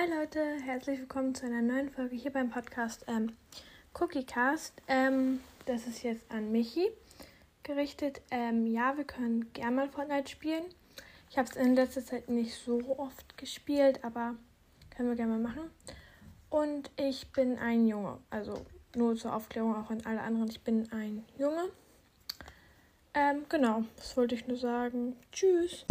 Hi Leute, herzlich willkommen zu einer neuen Folge hier beim Podcast ähm, CookieCast. Ähm, das ist jetzt an Michi gerichtet. Ähm, ja, wir können gerne mal Fortnite spielen. Ich habe es in letzter Zeit nicht so oft gespielt, aber können wir gerne mal machen. Und ich bin ein Junge, also nur zur Aufklärung auch an alle anderen. Ich bin ein Junge. Ähm, genau, das wollte ich nur sagen. Tschüss.